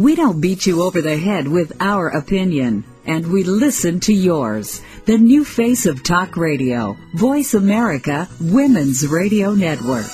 We don't beat you over the head with our opinion, and we listen to yours. The new face of talk radio, Voice America Women's Radio Network.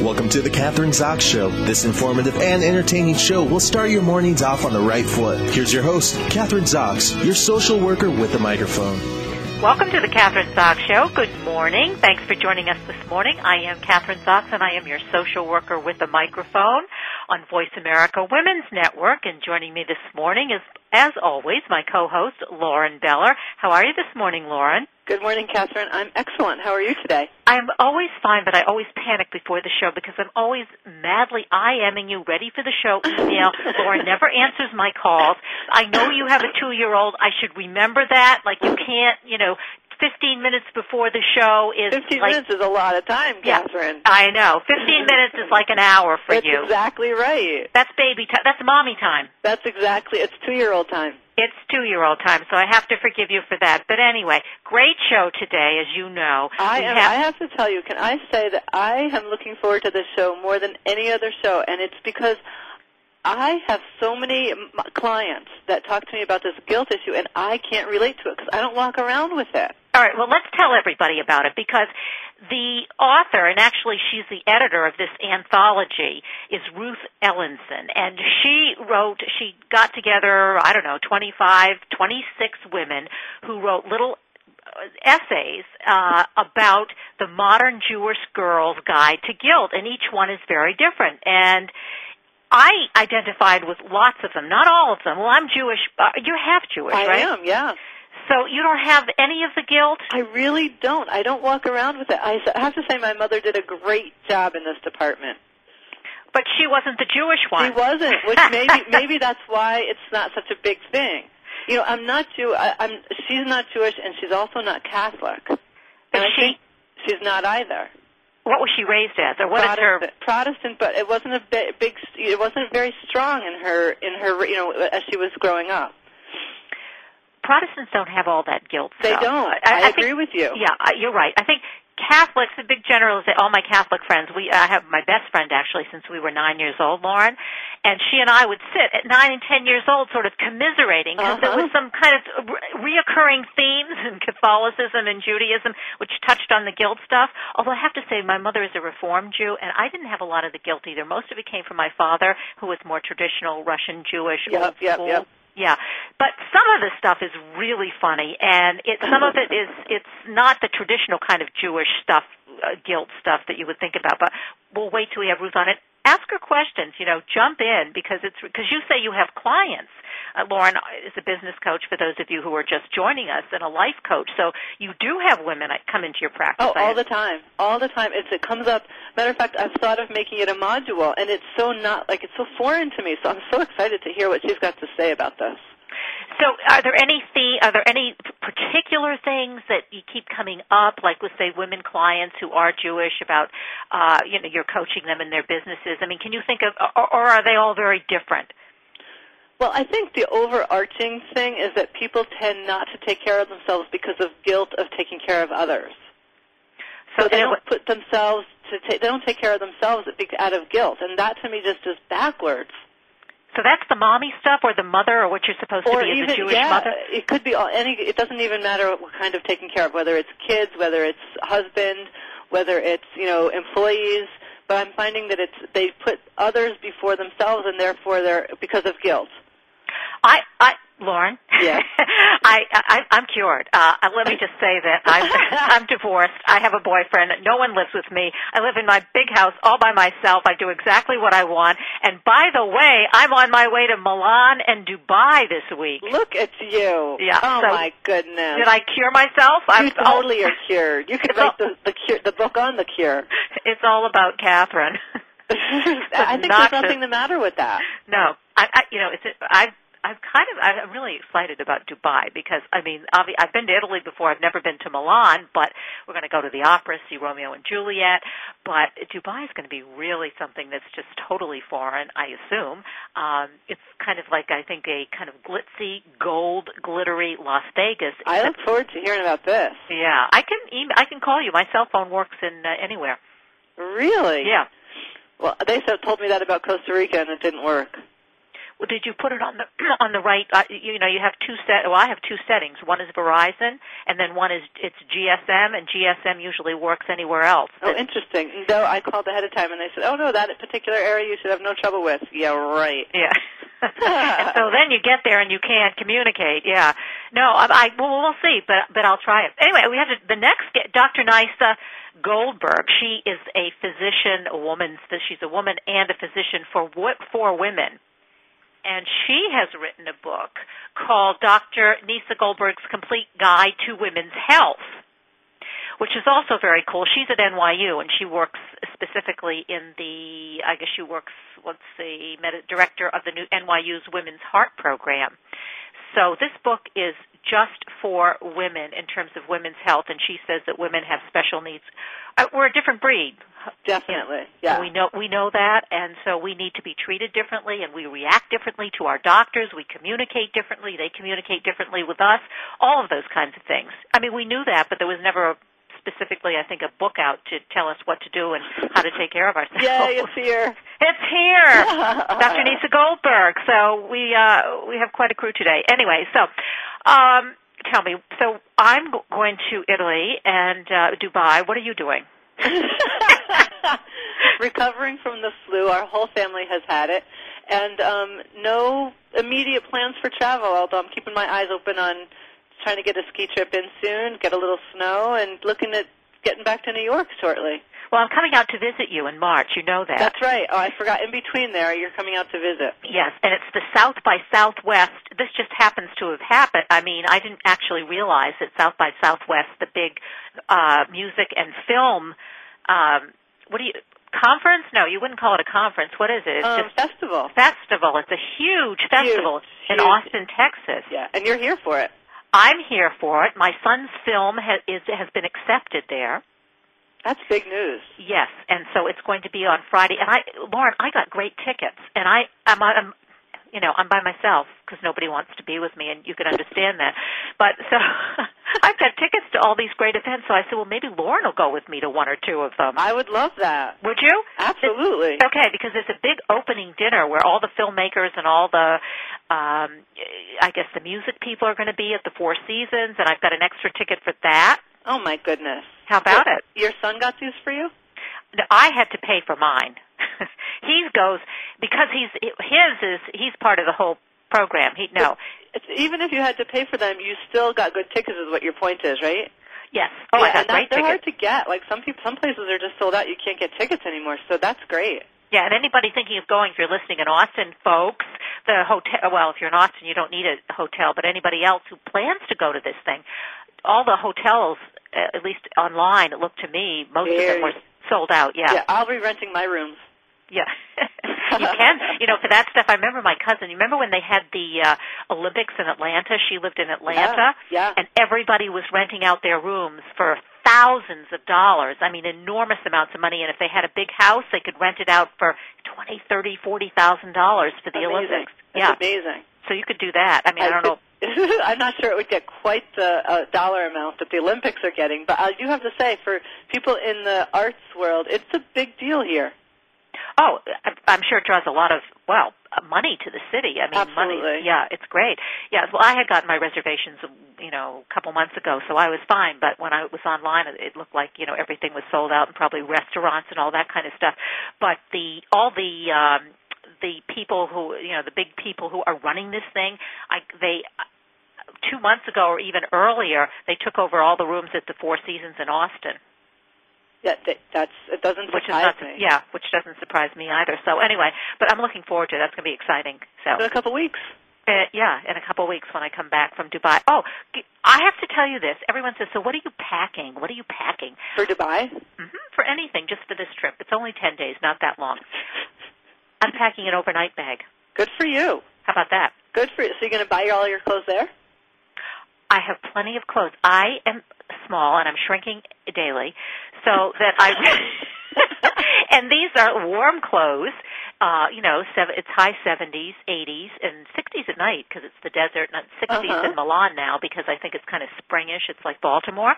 Welcome to the Kathryn Zox Show. This informative and entertaining show will start your mornings off on the right foot. Here's your host, Kathryn Zox, your social worker with a microphone. Welcome to the Kathryn Zox Show. Good morning. Thanks for joining us this morning. I am Kathryn Zox, and I am your social worker with a microphone on Voice America Women's Network. And joining me this morning is, as always, my co-host, Lauren Beller. How are you this morning, Lauren? Good morning, Kathryn. I'm excellent. How are you today? I'm always fine, but I always panic before the show because I'm always madly IMing you, ready for the show email. Lauren never answers my calls. I know you have a two-year-old. I should remember that. Like you can't, you know, 15 minutes before the show is 15 like, minutes is a lot of time, Yeah. Kathryn. I know. 15 minutes is like an hour for That's you. exactly right. That's baby time. That's mommy time. That's exactly. It's two-year-old time. It's two-year-old time, so I have to forgive you for that. But anyway, great show today, as you know. I am. have- I have to tell you. Can I say that I am looking forward to this show more than any other show, and it's because I have so many clients that talk to me about this guilt issue, and I can't relate to it because I don't walk around with it. All right, well, let's tell everybody about it because the author, and actually she's the editor of this anthology, is Ruth Ellenson. And she wrote, she got together, I don't know, 25, 26 women who wrote little uh, essays uh, about the modern Jewish girl's guide to guilt, and each one is very different. And I identified with lots of them, not all of them. Well, I'm Jewish. Uh, you're half Jewish, I right? I am. Yeah. So you don't have any of the guilt. I really don't. I don't walk around with it. I have to say my mother did a great job in this department. But she wasn't the Jewish one. She wasn't, which maybe maybe that's why it's not such a big thing. You know, I'm not Jew. I, I'm. She's not Jewish, and she's also not Catholic. And Is I she? she's not either. What was she raised as, or what is her? Protestant, Protestant, but it wasn't a big, big. It wasn't very strong in her in her. You know, as she was growing up. Protestants don't have all that guilt. They stuff. don't. I, think- agree with you. Yeah, you're right. I think Catholics, a big generalization. All my Catholic friends, we I have my best friend actually since we were nine years old, Lauren, and she and I would sit at nine and ten years old, sort of commiserating because there Uh-huh. was some kind of re- reoccurring themes in Catholicism and Judaism which touched on the guilt stuff. Although I have to say, my mother is a Reformed Jew, and I didn't have a lot of the guilt either. Most of it came from my father, who was more traditional Russian Jewish, Yep, old yep, school. yep. Yeah, but some of the stuff is really funny, and it some of it is it's not the traditional kind of Jewish stuff, uh, guilt stuff that you would think about. But we'll wait till we have Ruth on it. Ask her questions. You know, jump in because it's because you say you have clients. Uh, Lauren is a business coach for those of you who are just joining us, and a life coach. So you do have women come into your practice. Oh, all the time, all the time. It's, it comes up. Matter of fact, I've thought of making it a module, and it's so not like it's so foreign to me. So I'm so excited to hear what she's got to say about this. So, are there any the, are there any particular things that you keep coming up, like with say women clients who are Jewish about, uh, you know, you're coaching them in their businesses? I mean, can you think of, or, or are they all very different? Well, I think the overarching thing is that people tend not to take care of themselves because of guilt of taking care of others. So they don't put themselves to ta- they don't take care of themselves out of guilt, and that to me just is backwards. So that's the mommy stuff, or the mother, or what you're supposed to or be as even a Jewish yeah, mother. it could be all, any. It doesn't even matter what kind of taking care of, whether it's kids, whether it's husband, whether it's you know employees. But I'm finding that it's they put others before themselves, and therefore they're because of guilt. I, I, Lauren. Yes. I, I, I'm cured. Uh, let me just say that I'm, I'm divorced. I have a boyfriend. No one lives with me. I live in my big house all by myself. I do exactly what I want. And by the way, I'm on my way to Milan and Dubai this week. Look at you! Yeah, Oh so- my goodness! Did I cure myself? You I'm totally are cured. You could It's all- write the the, cure, the book on the cure. It's all about Kathryn. I think there's nothing the matter with that. No, I, I you know, it's I I'm kind of I'm really excited about Dubai because I mean I've been to Italy before. I've never been to Milan, but we're going to go to the opera, see Romeo and Juliet. But Dubai is going to be really something that's just totally foreign. I assume um, it's kind of like I think a kind of glitzy, gold, glittery Las Vegas. I look forward to hearing about this. yeah, I can email, I can call you. My cell phone works in uh, anywhere. Really? Yeah. Well, they told me that about Costa Rica, and it didn't work. Well, did you put it on the on the right? Uh, you know, you have two set. Well, I have two settings. One is Verizon, and then one is it's GSM, and GSM usually works anywhere else. Oh, interesting. No, I called ahead of time, and they said, "Oh no, that particular area you should have no trouble with." Yeah, right. Yeah. and so then you get there and you can't communicate. Yeah. No, I, I well, we'll see, but but I'll try it. Anyway, we have to, the next Dr. Nieca Goldberg. She is a physician, a woman. She's a woman and a physician for w for women and she has written a book called Dr. Nieca Goldberg's Complete Guide to Women's Health, which is also very cool. She's at NYU and she works specifically in the, I guess she works, let's see, director of the new NYU's Women's Heart Program. So this book is just for women in terms of women's health, and she says that women have special needs. Uh, we're a different breed. Definitely, yeah. We know we know that, and so we need to be treated differently, and we react differently to our doctors. We communicate differently; they communicate differently with us. All of those kinds of things. I mean, we knew that, but there was never a specifically, I think, a book out to tell us what to do and how to take care of ourselves. Yay, it's here. It's here. Dr. Nieca Goldberg. So we uh we have quite a crew today. Anyway, so um tell me, so I'm going to Italy and uh Dubai. What are you doing? Recovering from the flu. Our whole family has had it. And um no immediate plans for travel, although I'm keeping my eyes open on trying to get a ski trip in soon, get a little snow, and looking at getting back to New York shortly. Well, I'm coming out to visit you in March. You know that. That's right. Oh, I forgot. In between there, you're coming out to visit. Yes, and it's the South by Southwest. This just happens to have happened. I mean, I didn't actually realize that South by Southwest, the big uh, music and film, um, what do you conference? No, you wouldn't call it a conference. What is it? It's um, just festival. Festival. It's a huge festival huge, in huge. Austin, Texas. Yeah, and you're here for it. I'm here for it. My son's film has, is, has been accepted there. That's big news. Yes, and so it's going to be on Friday. And I, Lauren, I got great tickets, and I, I'm, I'm you know, I'm by myself because nobody wants to be with me, and you can understand that. But so I've got tickets to all these great events. So I said, well, maybe Lauren will go with me to one or two of them. I would love that. Would you? Absolutely. It's, okay, because it's a big opening dinner where all the filmmakers and all the, um, I guess the music people are going to be at the Four Seasons, and I've got an extra ticket for that. Oh my goodness! How about your, it? Your son got these for you? I had to pay for mine. he goes because he's his is he's part of the whole program. He no. Even if you had to pay for them, you still got good tickets. Is what your point is, right? Yes. Oh, yeah, I got and great they're tickets. hard to get. Like some people, some places are just sold out. You can't get tickets anymore. So that's great. Yeah, and anybody thinking of going, if you're listening in Austin, folks, the hotel. Well, if you're in Austin, you don't need a hotel. But anybody else who plans to go to this thing, all the hotels, uh, at least online, it looked to me, most Very. of them were sold out. Yeah. Yeah, I'll be renting my rooms. Yeah. you can. You know, for that stuff, I remember my cousin. You remember when they had the uh, Olympics in Atlanta? She lived in Atlanta. Yeah. And everybody was renting out their rooms for thousands of dollars. I mean, enormous amounts of money. And if they had a big house, they could rent it out for twenty, thirty, forty thousand dollars for the amazing. Olympics. That's yeah. amazing. So you could do that. I mean, I, don't know. I'm not sure it would get quite the uh, dollar amount that the Olympics are getting, but I do have to say, for people in the arts world, it's a big deal here. Oh, I'm sure it draws a lot of well uh, money to the city. I mean, Absolutely. money. Yeah, it's great. Yeah, well, I had gotten my reservations, you know, a couple months ago, so I was fine. But when I was online, it- it looked like you know everything was sold out, and probably restaurants and all that kind of stuff. But the all the um, the people who you know the big people who are running this thing, I they two months ago or even earlier, they took over all the rooms at the Four Seasons in Austin. Yeah, that, that's it. Doesn't which is surprise not me. yeah, which doesn't surprise me either. So anyway, but I'm looking forward to it. That's going to be exciting. So In a couple of weeks. uh, yeah, in a couple of weeks when I come back from Dubai. Oh, I have to tell you this. Everyone says, "So what are you packing? What are you packing?" For Dubai? hmm For anything, just for this trip. It's only ten days, not that long. I'm packing an overnight bag. Good for you. How about that? Good for you. So you're going to buy all your clothes there? I have plenty of clothes. I am small and I'm shrinking daily, so that I. and these are warm clothes. Uh, you know, seven, it's high 70s, 80s, and 60s at night because it's the desert, not 60s Uh-huh. in Milan now because I think it's kind of springish. It's like Baltimore.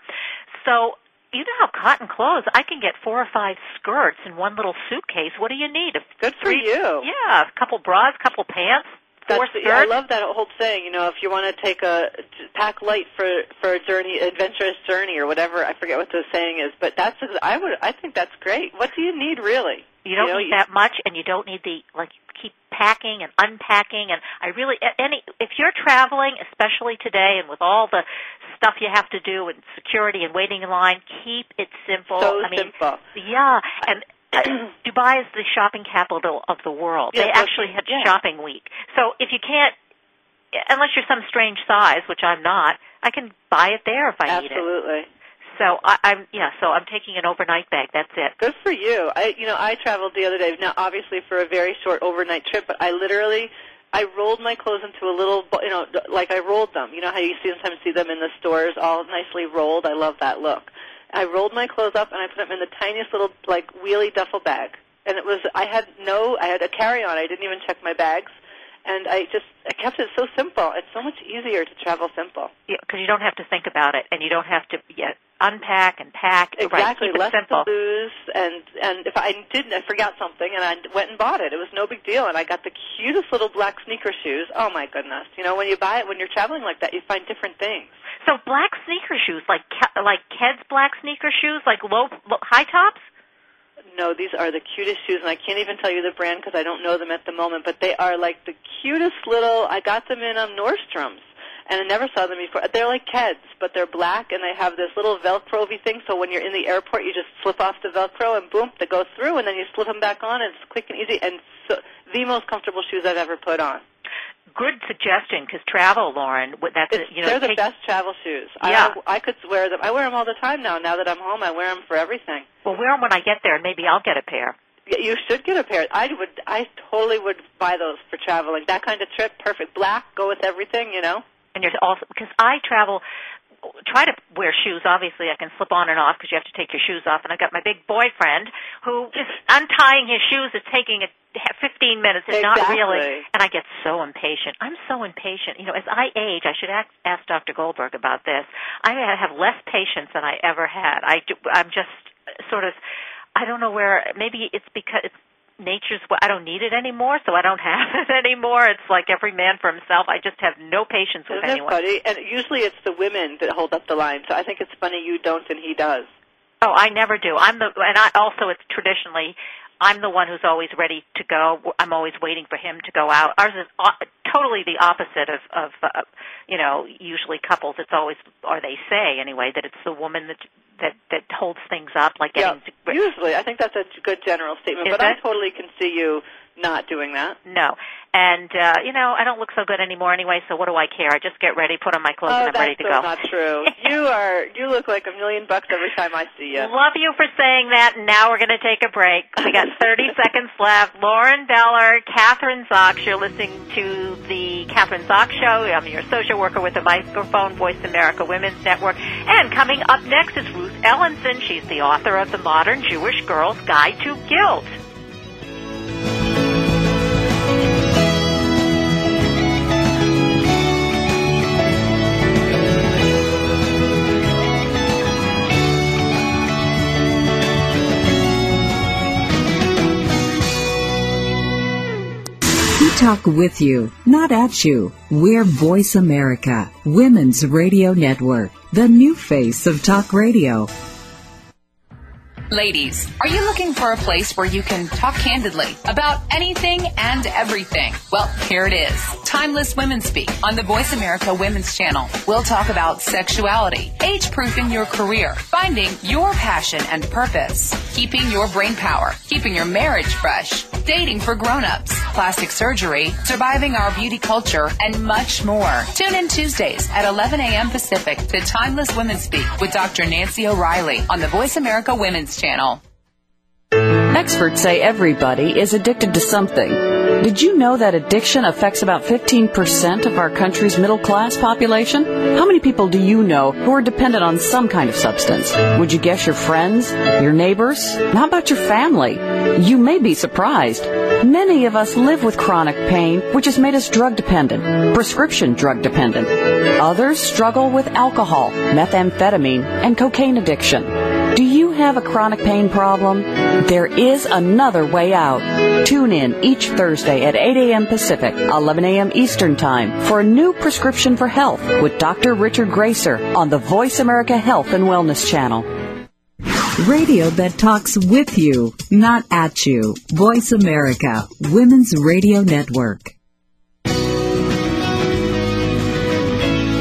So you know how cotton clothes, I can get four or five skirts in one little suitcase. What do you need? A Good for three- you. Yeah, a couple bras, couple pants, That's, I love that whole saying. You know, if you want to take a pack light for for a journey, adventurous journey, or whatever. I forget what the saying is, but that's I would I think that's great. What do you need really? You don't know, need that much, and you don't need the like keep packing and unpacking. And I really any if you're traveling, especially today, and with all the stuff you have to do and security and waiting in line, keep it simple. So I mean, simple. yeah, and. Dubai is the shopping capital of the world. Yeah, they actually had yeah. shopping week. So if you can't, unless you're some strange size, which I'm not, I can buy it there if I need it. Absolutely. So I, I'm yeah. So I'm taking an overnight bag. That's it. Good for you. I, you know, I traveled the other day. Now, obviously, for a very short overnight trip, but I literally, I rolled my clothes into a little, you know, like I rolled them. You know how you sometimes see them in the stores, all nicely rolled. I love that look. I rolled my clothes up and I put them in the tiniest little, like, wheelie duffel bag. And it was, I had no, I had a carry-on. I didn't even check my bags. And I just, I kept it so simple. It's so much easier to travel simple. because you don't have to think about it, and you don't have to yeah, unpack and pack. Right, Exactly, it less simple. to lose, and and if I didn't, I forgot something, and I went and bought it. It was no big deal, and I got the cutest little black sneaker shoes. Oh my goodness! You know, when you buy it, when you're traveling like that, you find different things. So black sneaker shoes, like Ke- like Ked's black sneaker shoes, like low, low high tops. No, these are the cutest shoes, and I can't even tell you the brand because I don't know them at the moment. But they are like the cutest little. I got them in um, Nordstrom's, and I never saw them before. They're like Keds, but they're black, and they have this little Velcro-y thing. So when you're in the airport, you just slip off the Velcro, and boom, they go through, and then you slip them back on. And it's quick and easy, and so, the most comfortable shoes I've ever put on. Good suggestion, because travel, Lauren. That's It's, you know they're the take- best travel shoes. Yeah. I, I could wear them. I wear them all the time now. Now that I'm home, I wear them for everything. Well, wear them when I get there, and maybe I'll get a pair. You should get a pair. I would. I totally would buy those for traveling. That kind of trip, perfect. Black, go with everything. You know. And you're also because I travel. Try to wear shoes. Obviously, I can slip on and off because you have to take your shoes off. And I've got my big boyfriend who is untying his shoes is taking a 15 minutes and not really. And I get so impatient. I'm so impatient. You know, as I age, I should ask, ask Dr. Goldberg about this. I have less patience than I ever had. I do, I'm just sort of. I don't know where. Maybe it's because it's nature's I don't need it anymore, so I don't have it anymore. It's like every man for himself. I just have no patience with Isn't anyone. funny? And usually it's the women that hold up the line. So I think it's funny you don't and he does. Oh, I never do. I'm the and I also it's traditionally I'm the one who's always ready to go. I'm always waiting for him to go out. Ours is o- totally the opposite of of uh, you know usually couples. It's always or they say anyway that it's the woman that that that holds things up like Yeah. getting to, Usually, I think that's a good general statement. Is but I totally can see you not doing that. no. And uh, you know I don't look so good anymore anyway. So what do I care? I just get ready, put on my clothes, oh, and I'm ready to go. not true. you are. You look like a million bucks every time I see you. Love you for saying that. and Now we're going to take a break. We got 30 seconds left. Lauren Beller, Kathryn Zox. You're listening to the Kathryn Zox Show. I'm your social worker with a microphone, Voice America Women's Network. And coming up next is Ruth Ellenson. She's the author of The Modern Jewish Girl's Guide to Guilt. Talk with you, not at you. We're Voice America, Women's Radio Network, the new face of talk radio. Ladies, are you looking for a place where you can talk candidly about anything and everything? Well, here it is. Timeless Women Speak on the Voice America Women's Channel. We'll talk about sexuality, age proofing your career, finding your passion and purpose, keeping your brain power, keeping your marriage fresh, dating for grown-ups, plastic surgery, surviving our beauty culture, and much more. Tune in Tuesdays at 11 a.m. Pacific to Timeless Women Speak with Dr. Nancy O'Reilly on the Voice America Women's Channel. Experts say everybody is addicted to something. Did you know that addiction affects about 15% of our country's middle class population? How many people do you know who are dependent on some kind of substance? Would you guess your friends? Your neighbors? How about your family? You may be surprised. Many of us live with chronic pain, which has made us drug dependent, prescription drug dependent. Others struggle with alcohol, methamphetamine, and cocaine addiction. Have a chronic pain problem? There is another way out. Tune in each Thursday at 8 a.m. Pacific, 11 a.m. Eastern Time for a new prescription for health with Dr. Richard Gracer on the Voice America Health and Wellness Channel. Radio that talks with you, not at you. Voice America, Women's Radio Network.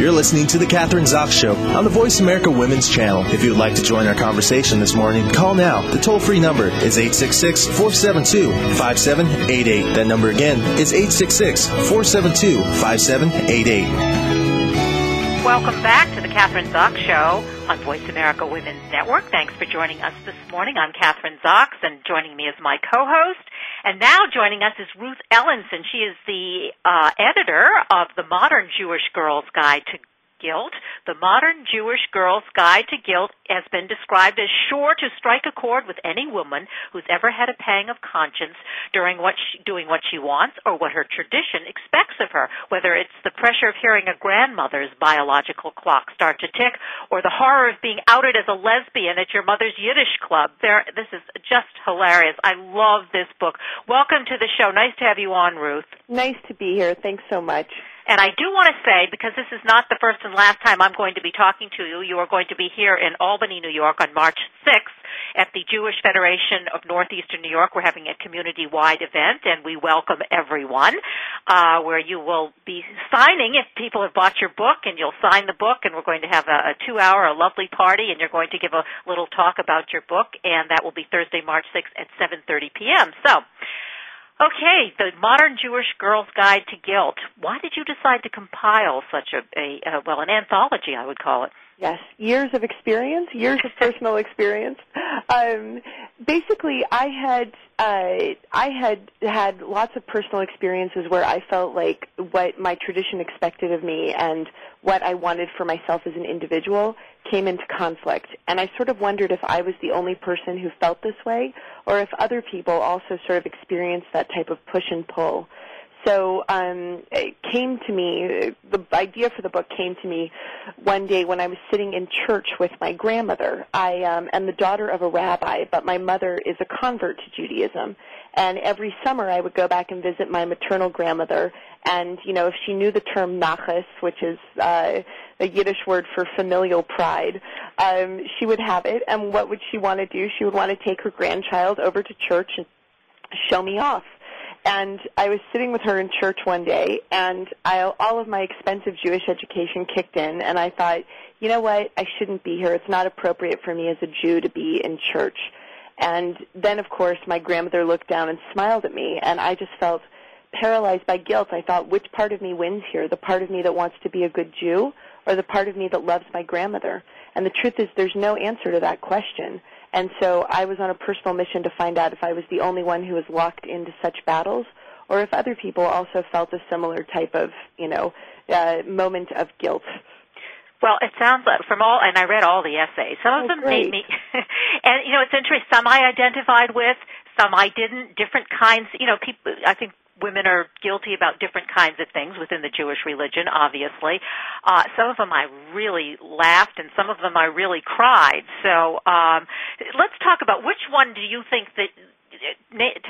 You're listening to The Kathryn Zox Show on the Voice America Women's Channel. If you would like to join our conversation this morning, call now. The toll free number is 866 472 5788. That number again is 866 472 5788. Welcome back to the Kathryn Zox Show on Voice America Women's Network. Thanks for joining us this morning. I'm Kathryn Zox, and joining me is my co-host. And now joining us is Ruth Ellenson. She is the uh, editor of the Modern Jewish Girl's Guide to Guilt. The Modern Jewish Girl's Guide to Guilt has been described as sure to strike a chord with any woman who's ever had a pang of conscience during what she, doing what she wants or what her tradition expects of her, whether it's the pressure of hearing a grandmother's biological clock start to tick or the horror of being outed as a lesbian at your mother's Yiddish club. There, this is just hilarious. I love this book. Welcome to the show. Nice to have you on, Ruth. Nice to be here. Thanks so much. And I do want to say, because this is not the first and last time I'm going to be talking to you, you are going to be here in Albany, New York on March 6th at the Jewish Federation of Northeastern New York. We're having a community-wide event, and we welcome everyone, uh, where you will be signing if people have bought your book, and you'll sign the book, and we're going to have a, a two-hour, a lovely party, and you're going to give a little talk about your book, and that will be Thursday, March 6th at 7.30 p.m. So, Okay, the Modern Jewish Girl's Guide to Guilt. Why did you decide to compile such a, a uh, well, an anthology, I would call it? Yes, years of experience, years of personal experience. Um, basically, I had uh, I had had lots of personal experiences where I felt like what my tradition expected of me and what I wanted for myself as an individual came into conflict. And I sort of wondered if I was the only person who felt this way, or if other people also sort of experienced that type of push and pull. So um, it came to me, the idea for the book came to me one day when I was sitting in church with my grandmother. I um, am the daughter of a rabbi, but my mother is a convert to Judaism. And every summer I would go back and visit my maternal grandmother. And, you know, if she knew the term nachas, which is uh, a Yiddish word for familial pride, um, she would have it. And what would she want to do? She would want to take her grandchild over to church and show me off. And I was sitting with her in church one day, and I, all of my expensive Jewish education kicked in, and I thought, you know what? I shouldn't be here. It's not appropriate for me as a Jew to be in church. And then, of course, my grandmother looked down and smiled at me, and I just felt paralyzed by guilt. I thought, which part of me wins here? The part of me that wants to be a good Jew, or the part of me that loves my grandmother? And the truth is, there's no answer to that question. And so I was on a personal mission to find out if I was the only one who was locked into such battles, or if other people also felt a similar type of, you know, uh, moment of guilt. Well, it sounds like from all, and I read all the essays. Some of oh, them great. made me, and you know, it's interesting. Some I identified with, some I didn't. Different kinds. You know, people. I think women are guilty about different kinds of things within the Jewish religion, obviously. Uh, some of them I really laughed and some of them I really cried. So, um, let's talk about which one do you think that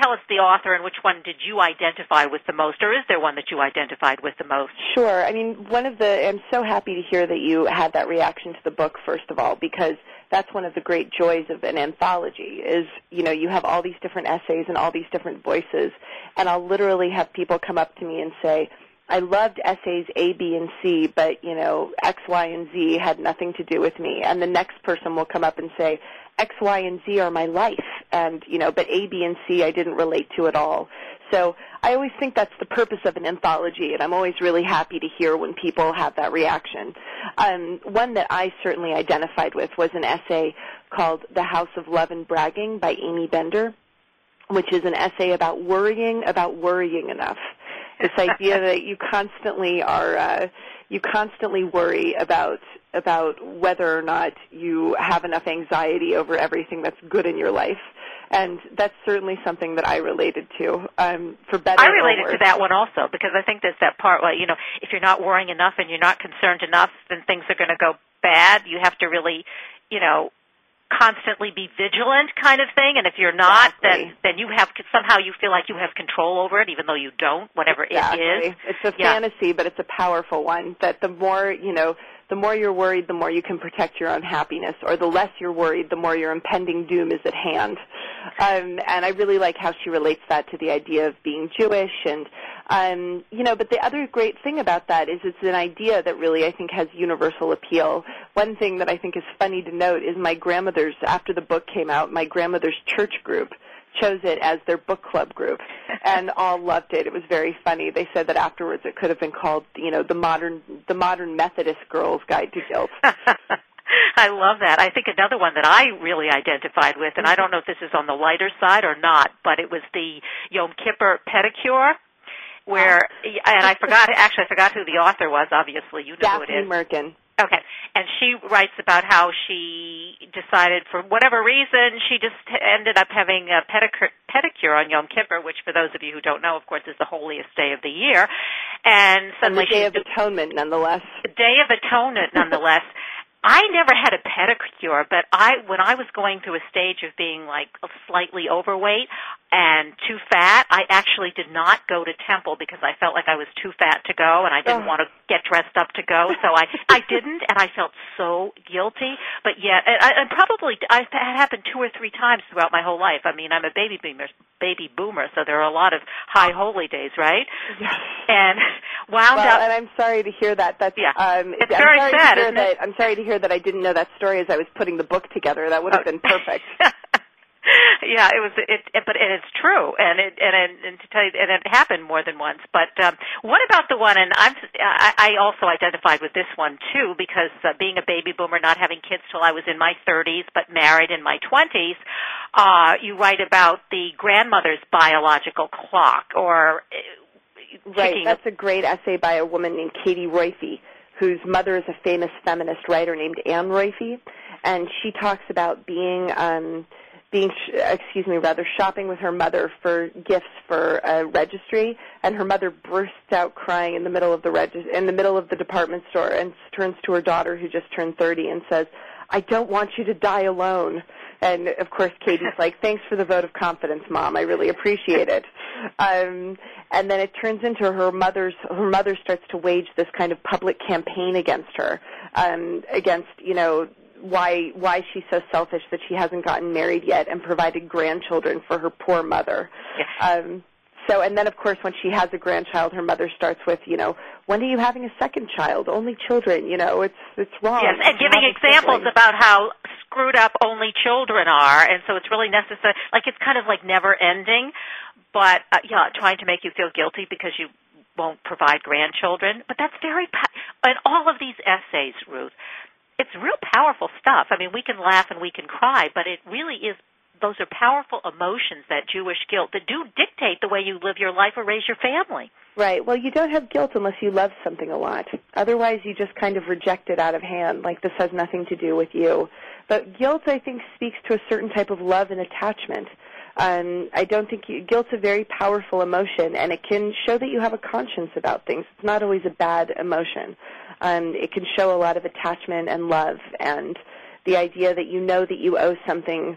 tell us the author and which one did you identify with the most, or is there one that you identified with the most? Sure. I mean, one of the, I'm so happy to hear that you had that reaction to the book, first of all, because that's one of the great joys of an anthology is, you know, you have all these different essays and all these different voices, and I'll literally have people come up to me and say, I loved essays A, B, and C, but you know X, Y, and Z had nothing to do with me. And the next person will come up and say, X, Y, and Z are my life, and you know, but A, B, and C I didn't relate to at all. So I always think that's the purpose of an anthology, and I'm always really happy to hear when people have that reaction. Um, one that I certainly identified with was an essay called "The House of Love and Bragging" by Amy Bender, which is an essay about worrying about worrying enough. This idea that you constantly are. Uh, you constantly worry about about whether or not you have enough anxiety over everything that's good in your life. And that's certainly something that I related to, um, for better. I related to that one also because I think there's that part where you know if you're not worrying enough and you're not concerned enough, then things are going to go bad. You have to really, you know, constantly be vigilant kind of thing and if you're not Exactly. then then you have somehow you feel like you have control over it even though you don't whatever exactly. it is It's a Yeah. fantasy, but it's a powerful one. That the more you know, the more you're worried, the more you can protect your own happiness, or the less you're worried, the more your impending doom is at hand. Um, and I really like how she relates that to the idea of being Jewish, and um, you know. But the other great thing about that is it's an idea that really I think has universal appeal. One thing that I think is funny to note is my grandmother's after the book came out, my grandmother's church group chose it as their book club group and all loved it. It was very funny. They said that afterwards it could have been called, you know, the modern the modern Methodist girl's guide to guilt. I love that. I think another one that I really identified with, and I don't know if this is on the lighter side or not, but it was the Yom Kippur pedicure, where, ah. and I forgot, actually I forgot who the author was, obviously, you know who it is. Daphne is. Merkin. Okay. And she writes about how she decided, for whatever reason, she just ended up having a pedicure, pedicure on Yom Kippur, which, for those of you who don't know, of course, is the holiest day of the year. And And suddenly the Day of Atonement, nonetheless. The Day of Atonement, nonetheless. I never had a pedicure, but I when I was going through a stage of being like slightly overweight and too fat, I actually did not go to temple because I felt like I was too fat to go and I didn't Oh. want to get dressed up to go. So I I didn't and I felt so guilty. But yet, and, I- and probably I it happened two or three times throughout my whole life. I mean, I'm a baby boomer, baby boomer, so there are a lot of high holy days, right? Yes. And wound Well, up and I'm sorry to hear that. That's Yeah. um, It's I'm very sad, to hear isn't that. it? I'm sorry to hear that I didn't know that story as I was putting the book together. That would have been perfect. yeah, it was. It, it but it's true, and it and it, and to tell you, and it happened more than once. But um, what about the one? And I'm I, I also identified with this one too because uh, being a baby boomer, not having kids till I was in my 30s, but married in my 20s. Uh, you write about the grandmother's biological clock, or uh, Right. That's a great essay by a woman named Katie Roiphe, whose mother is a famous feminist writer named Anne Roiphe, and she talks about being um being excuse me rather shopping with her mother for gifts for a registry and her mother bursts out crying in the middle of the regis- in the middle of the department store and turns to her daughter who just turned 30 and says I don't want you to die alone and of course Katie's like thanks for the vote of confidence mom. I really appreciate it. Um and then it turns into her mother's her mother starts to wage this kind of public campaign against her um against you know why why she's so selfish that she hasn't gotten married yet and provided grandchildren for her poor mother. Yes. um so and then of course when she has a grandchild her mother starts with you know when are you having a second child? Only children you know it's it's wrong. Yes, and giving examples sibling. about how screwed up only children are, and so it's really necessary. Like it's kind of like never ending, but uh, yeah, trying to make you feel guilty because you won't provide grandchildren. But that's very, and all of these essays, Ruth, it's real powerful stuff. I mean, we can laugh and we can cry, but it really is. Those are powerful emotions, that Jewish guilt, that do dictate the way you live your life or raise your family. Right. Well, you don't have guilt unless you love something a lot. Otherwise, you just kind of reject it out of hand, like this has nothing to do with you. But guilt, I think, speaks to a certain type of love and attachment. Um, I don't think you, guilt's a very powerful emotion, and it can show that you have a conscience about things. It's not always a bad emotion. Um, it can show a lot of attachment and love, and the idea that you know that you owe something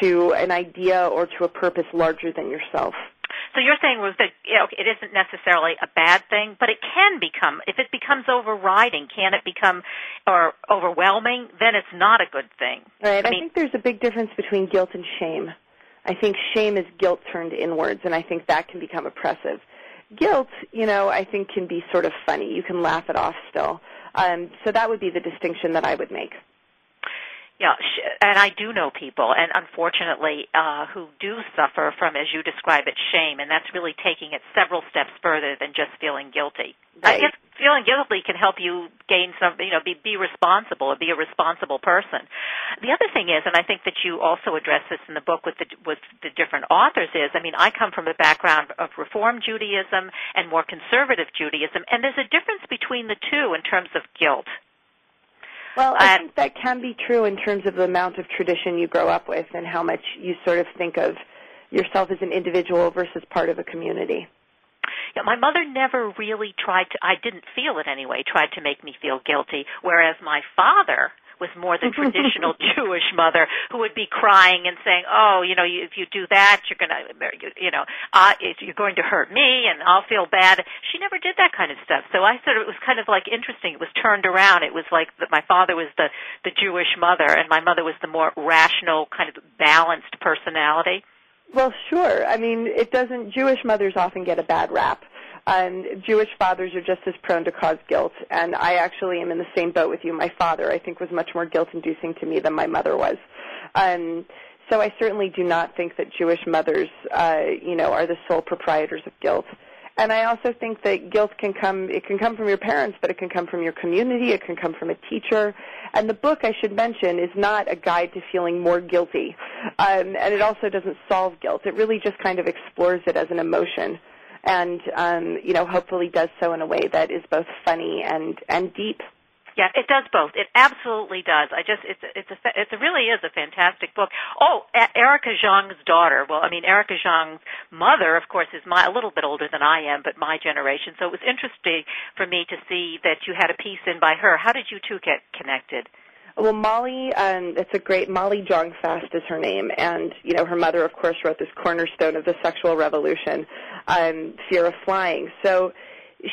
to an idea or to a purpose larger than yourself. So you're saying Ruth, that you know, it isn't necessarily a bad thing, but it can become. If it becomes overriding, can it become or overwhelming? Then it's not a good thing. Right. I I, mean- think there's a big difference between guilt and shame. I think shame is guilt turned inwards, and I think that can become oppressive. Guilt, you know, I think can be sort of funny. You can laugh it off still. Um, so that would be the distinction that I would make. Yeah, sh- and I do know people, and unfortunately, uh, who do suffer from, as you describe it, shame, and that's really taking it several steps further than just feeling guilty. I guess feeling guilty can help you gain some, you know, be, be responsible, or be a responsible person. The other thing is, and I think that you also address this in the book with the with the different authors, is, I mean, I come from a background of Reform Judaism and more conservative Judaism, and there's a difference between the two in terms of guilt. Well, I And- think that can be true in terms of the amount of tradition you grow up with and how much you sort of think of yourself as an individual versus part of a community. Yeah, my mother never really tried to, I didn't feel it anyway, tried to make me feel guilty, whereas my father was more the traditional Jewish mother who would be crying and saying, "Oh, you know, you, if you do that, you're gonna, you know, uh, you're going to hurt me, and I'll feel bad." She never did that kind of stuff. So I thought it was kind of like interesting. It was turned around. It was like that my father was the the Jewish mother, and my mother was the more rational, kind of balanced personality. Well, sure. I mean, it doesn't. Jewish mothers often get a bad rap. Um, Jewish fathers are just as prone to cause guilt, and I actually am in the same boat with you. My father, I think, was much more guilt-inducing to me than my mother was. Um, so I certainly do not think that Jewish mothers, uh, you know, are the sole proprietors of guilt. And I also think that guilt can come, it can come from your parents, but it can come from your community, it can come from a teacher. And the book, I should mention, is not a guide to feeling more guilty. Um, and it also doesn't solve guilt. It really just kind of explores it as an emotion. And, um, you know, hopefully does so in a way that is both funny and, and deep. Yeah, it does both. It absolutely does. I just it's it's a it really is a fantastic book. Oh, Erica Jong's daughter. Well, I mean Erica Jong's mother, of course, is my a little bit older than I am, but my generation. So it was interesting for me to see that you had a piece in by her. How did you two get connected? Well, Molly, um, it's a great Molly Jong-Fast is her name, and you know her mother, of course, wrote this cornerstone of the sexual revolution, um, Fear of Flying. So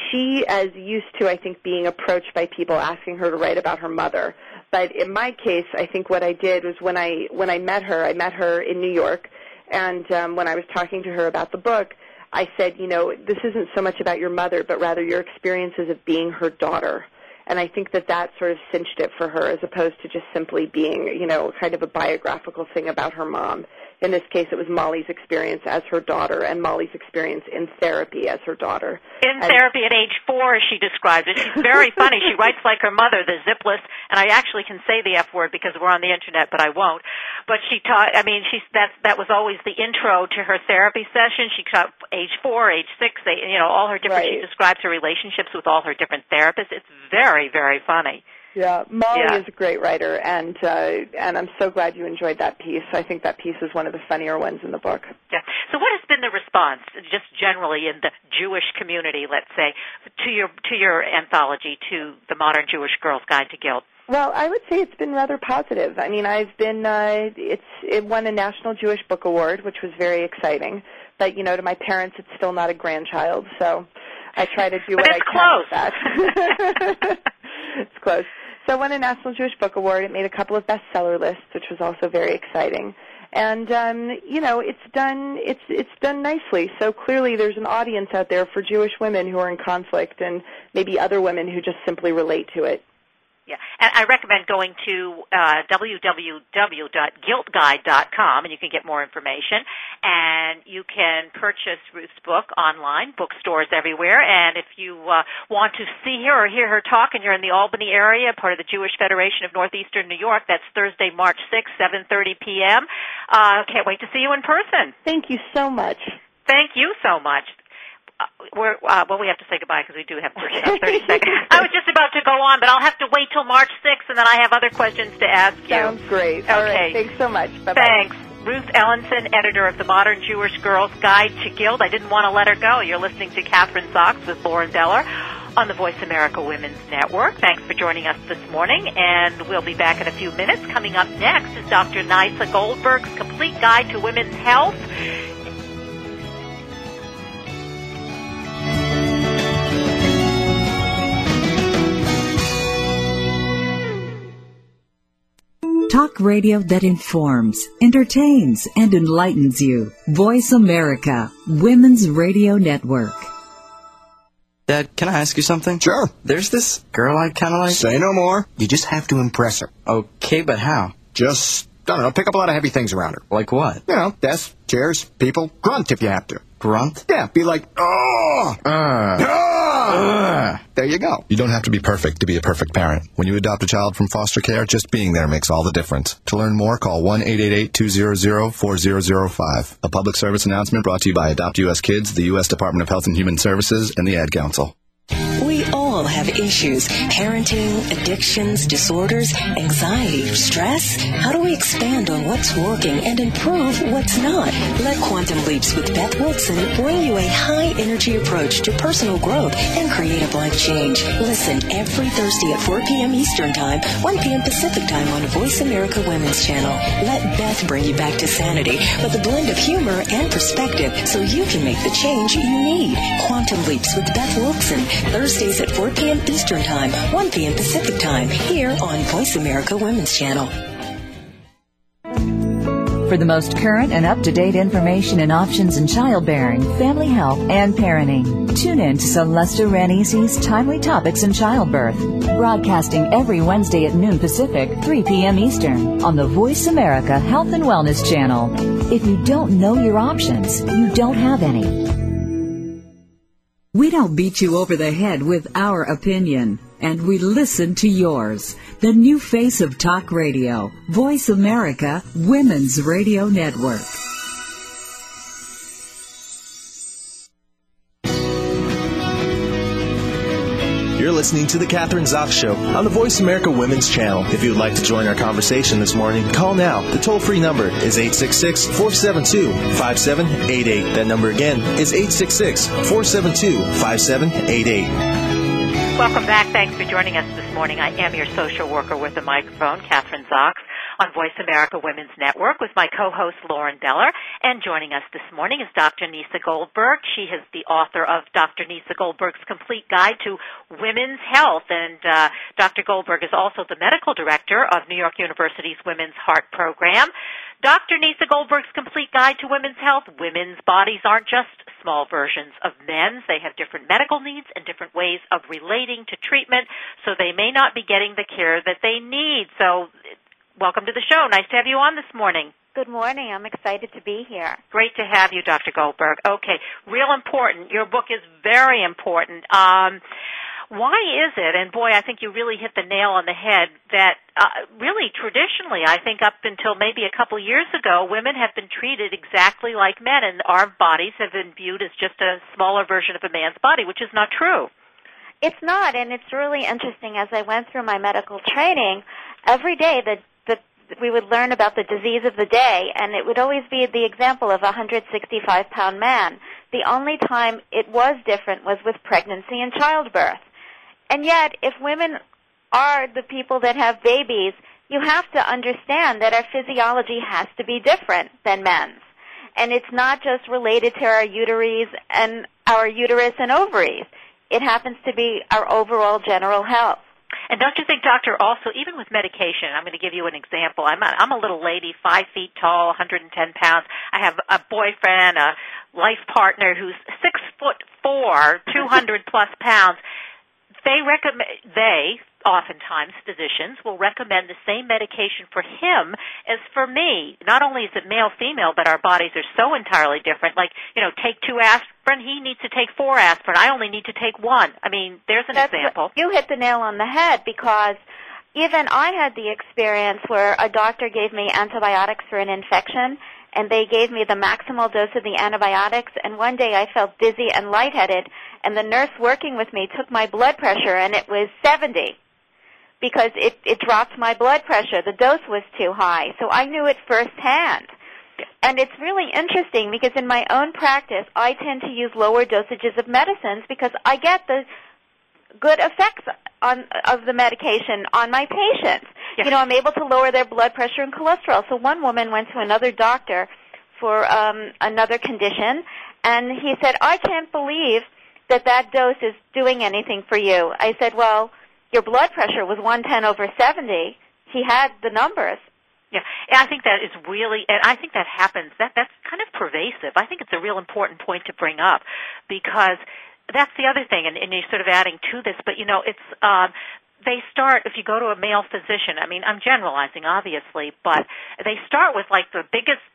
she is used to, I think, being approached by people asking her to write about her mother. But in my case, I think what I did was when I when I met her, I met her in New York, and um, when I was talking to her about the book, I said, you know, this isn't so much about your mother, but rather your experiences of being her daughter. And I think that that sort of cinched it for her, as opposed to just simply being, you know, kind of a biographical thing about her mom. In this case, it was Molly's experience as her daughter and Molly's experience in therapy as her daughter. In and therapy at age four, she describes it. She's very funny. She writes like her mother, the zipless, and I actually can say the F word because we're on the internet, but I won't. But she taught, I mean, she's, that, that was always the intro to her therapy session. She taught age four, age six, eight, you know, all her different, right. she describes her relationships with all her different therapists. It's very, very funny. Yeah, Molly Yeah. is a great writer, and uh, and I'm so glad you enjoyed that piece. I think that piece is one of the funnier ones in the book. Yeah. So what has been the response, just generally in the Jewish community, let's say, to your to your anthology, to the Modern Jewish Girl's Guide to Guilt? Well, I would say it's been rather positive. I mean, I've been uh, it's it won a National Jewish Book Award, which was very exciting. But you know, to my parents, it's still not a grandchild, so I try to do But what it's I can with close. that. it's close. So won a National Jewish Book Award. It made a couple of bestseller lists, which was also very exciting. And um, you know, it's done it's it's done nicely. So clearly there's an audience out there for Jewish women who are in conflict and maybe other women who just simply relate to it. Yeah, and I recommend going to uh, www.guiltguide.com, and you can get more information. And you can purchase Ruth's book online, bookstores everywhere. And if you uh, want to see her or hear her talk, and you're in the Albany area, part of the Jewish Federation of Northeastern New York, that's Thursday, March 6th, 7:30 p.m. Uh, can't wait to see you in person. Thank you so much. Thank you so much. Uh, we're, uh, well, we have to say goodbye because we do have 30, about 30 seconds. I was just about to go on, but I'll have to wait till March 6th, and then I have other questions to ask you. Sounds great. All right. Okay. Thanks so much. Bye-bye. Thanks. Ruth Ellenson, editor of the Modern Jewish Girl's Guide to Guilt. I didn't want to let her go. You're listening to Kathryn Zox with Lauren Beller on the Voice America Women's Network. Thanks for joining us this morning, and we'll be back in a few minutes. Coming up next is Dr. Nieca Goldberg's Complete Guide to Women's Health. Talk radio that informs, entertains, and enlightens you. Voice America, Women's Radio Network. Dad, can I ask you something? Sure. There's this girl I kind of like. Say no more. You just have to impress her. Okay, but how? Just, I don't know, pick up a lot of heavy things around her. Like what? You know, desks, chairs, people. Grunt if you have to. Grunt? Yeah, be like, oh! Ah! There you go. You don't have to be perfect to be a perfect parent. When you adopt a child from foster care, just being there makes all the difference. To learn more, call 1-888-200-4005. A public service announcement brought to you by Adopt U.S. Kids, the U.S. Department of Health and Human Services, and the Ad Council. Have issues parenting, addictions, disorders, anxiety, stress. How do we expand on what's working and improve what's not? Let Quantum Leaps with Beth Wilson bring you a high energy approach to personal growth and creative life change. Listen every Thursday at 4 p.m. Eastern Time, 1 p.m. Pacific Time on Voice America Women's Channel. Let Beth bring you back to sanity with a blend of humor and perspective so you can make the change you need. Quantum Leaps with Beth Wilson, Thursdays at 4 p.m. Eastern Time, 1 p.m. Pacific Time, here on Voice America Women's Channel. For the most current and up-to-date information and options in childbearing, family health, and parenting, tune in to Celesta Ranisi's Timely Topics in Childbirth, broadcasting every Wednesday at noon Pacific, 3 p.m. Eastern, on the Voice America Health and Wellness Channel. If you don't know your options, you don't have any. We don't beat you over the head with our opinion, and we listen to yours. The new face of talk radio, Voice America Women's Radio Network. Listening to The Kathryn Zox Show on the Voice America Women's Channel. If you would like to join our conversation this morning, call now. The toll free number is 866 472 5788. That number again is 866 472 5788. Welcome back. Thanks for joining us this morning. I am your social worker with a microphone, Kathryn Zox, on Voice America Women's Network with my co-host Lauren Beller. And joining us this morning is Dr. Nieca Goldberg. She is the author of Dr. Nieca Goldberg's Complete Guide to Women's Health. And uh, Dr. Goldberg is also the medical director of New York University's Women's Heart Program. Dr. Nieca Goldberg's Complete Guide to Women's Health. Women's bodies aren't just small versions of men's. They have different medical needs and different ways of relating to treatment, so they may not be getting the care that they need. So, welcome to the show. Nice to have you on this morning. Good morning. I'm excited to be here. Great to have you, Dr. Goldberg. Okay, real important. Your book is very important. Um, why is it, and boy, I think you really hit the nail on the head, that uh, really traditionally, I think up until maybe a couple years ago, women have been treated exactly like men, and our bodies have been viewed as just a smaller version of a man's body, which is not true. It's not, and it's really interesting. As I went through my medical training, every day the the we would learn about the disease of the day, and it would always be the example of a 165 pound man. The only time it was different was with pregnancy and childbirth. And yet, if women are the people that have babies, you have to understand that our physiology has to be different than men's. And it's not just related to our uteries and our uterus and ovaries. It happens to be our overall general health. And don't you think, doctor, also even with medication, I'm going to give you an example. I'm a, I'm a little lady, five feet tall, 110 pounds. I have a boyfriend, a life partner who's six foot four, 200 plus pounds. They recommend they oftentimes physicians will recommend the same medication for him as for me. Not only is it male female, but our bodies are so entirely different. Like, you know, take two aspirin, he needs to take four aspirin. I only need to take one. I mean, there's an That's example. You hit the nail on the head because even I had the experience where a doctor gave me antibiotics for an infection and they gave me the maximal dose of the antibiotics and one day I felt dizzy and lightheaded and the nurse working with me took my blood pressure and it was 70 because it, it dropped my blood pressure. The dose was too high. So I knew it firsthand. And it's really interesting because in my own practice, I tend to use lower dosages of medicines because I get the good effects on of the medication on my patients. Yes. You know, I'm able to lower their blood pressure and cholesterol. So one woman went to another doctor for um, another condition, and he said, "I can't believe that that dose is doing anything for you." I said, "Well." Your blood pressure was 110 over 70. He had the numbers. Yeah, and I think that is really, and I think that happens. That that's kind of pervasive. I think it's a real important point to bring up because that's the other thing, and, and you're sort of adding to this. But you know, it's um, they start if you go to a male physician. I mean, I'm generalizing, obviously, but they start with like the biggest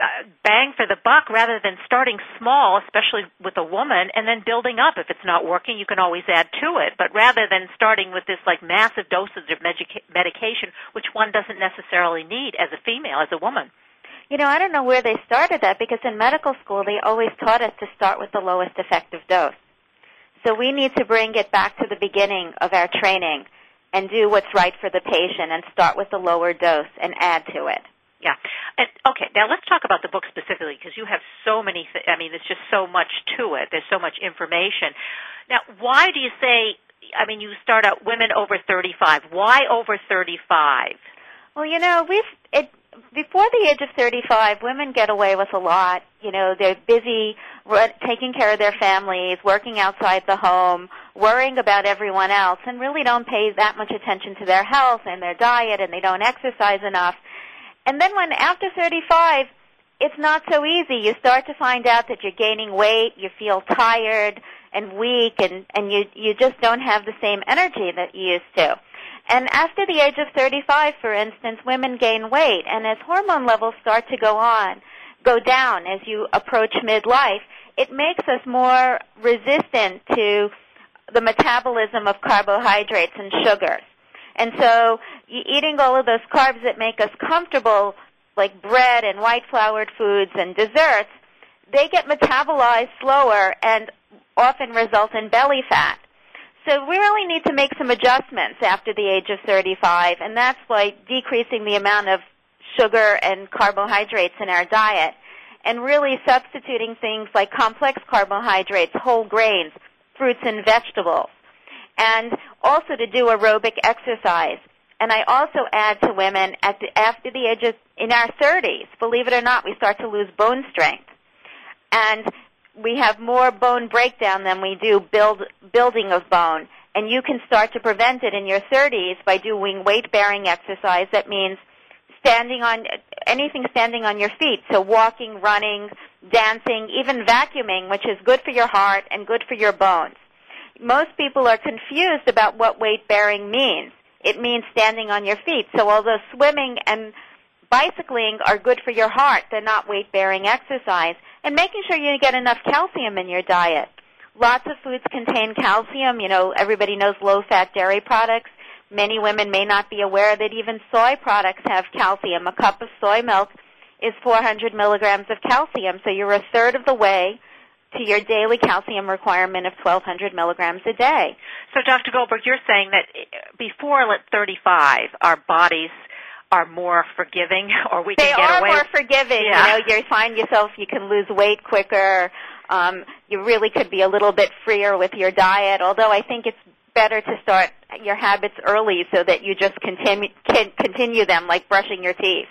Uh, bang for the buck rather than starting small, especially with a woman, and then building up. If it's not working, you can always add to it. But rather than starting with this like massive dosage of medica- medication, which one doesn't necessarily need as a female, as a woman. You know, I don't know where they started that because in medical school they always taught us to start with the lowest effective dose. So we need to bring it back to the beginning of our training and do what's right for the patient and start with the lower dose and add to it. Yeah. And, okay, now let's talk about the book specifically because you have so many, th- I mean, there's just so much to it. There's so much information. Now, why do you say, I mean, you start out women over 35. Why over 35? Well, you know, we've, it, before the age of 35, women get away with a lot. You know, they're busy run, taking care of their families, working outside the home, worrying about everyone else, and really don't pay that much attention to their health and their diet, and they don't exercise enough. And then when after 35, it's not so easy. You start to find out that you're gaining weight, you feel tired and weak, and, and you, you just don't have the same energy that you used to. And after the age of 35, for instance, women gain weight, and as hormone levels start to go on, go down as you approach midlife, it makes us more resistant to the metabolism of carbohydrates and sugars. And so eating all of those carbs that make us comfortable, like bread and white floured foods and desserts, they get metabolized slower and often result in belly fat. So we really need to make some adjustments after the age of 35, and that's by decreasing the amount of sugar and carbohydrates in our diet and really substituting things like complex carbohydrates, whole grains, fruits and vegetables and also to do aerobic exercise. And I also add to women at the, after the age of, in our 30s, believe it or not, we start to lose bone strength. And we have more bone breakdown than we do build, building of bone. And you can start to prevent it in your 30s by doing weight-bearing exercise. That means standing on, anything standing on your feet. So walking, running, dancing, even vacuuming, which is good for your heart and good for your bones most people are confused about what weight bearing means. It means standing on your feet. So although swimming and bicycling are good for your heart, they're not weight bearing exercise. And making sure you get enough calcium in your diet. Lots of foods contain calcium. You know, everybody knows low fat dairy products. Many women may not be aware that even soy products have calcium. A cup of soy milk is 400 milligrams of calcium, so you're a third of the way to your daily calcium requirement of 1200 milligrams a day. So Dr. Goldberg, you're saying that before at 35, our bodies are more forgiving or we they can get away. They are more forgiving. Yeah. You know, you find yourself you can lose weight quicker. Um, you really could be a little bit freer with your diet, although I think it's better to start your habits early so that you just continue can continue them like brushing your teeth.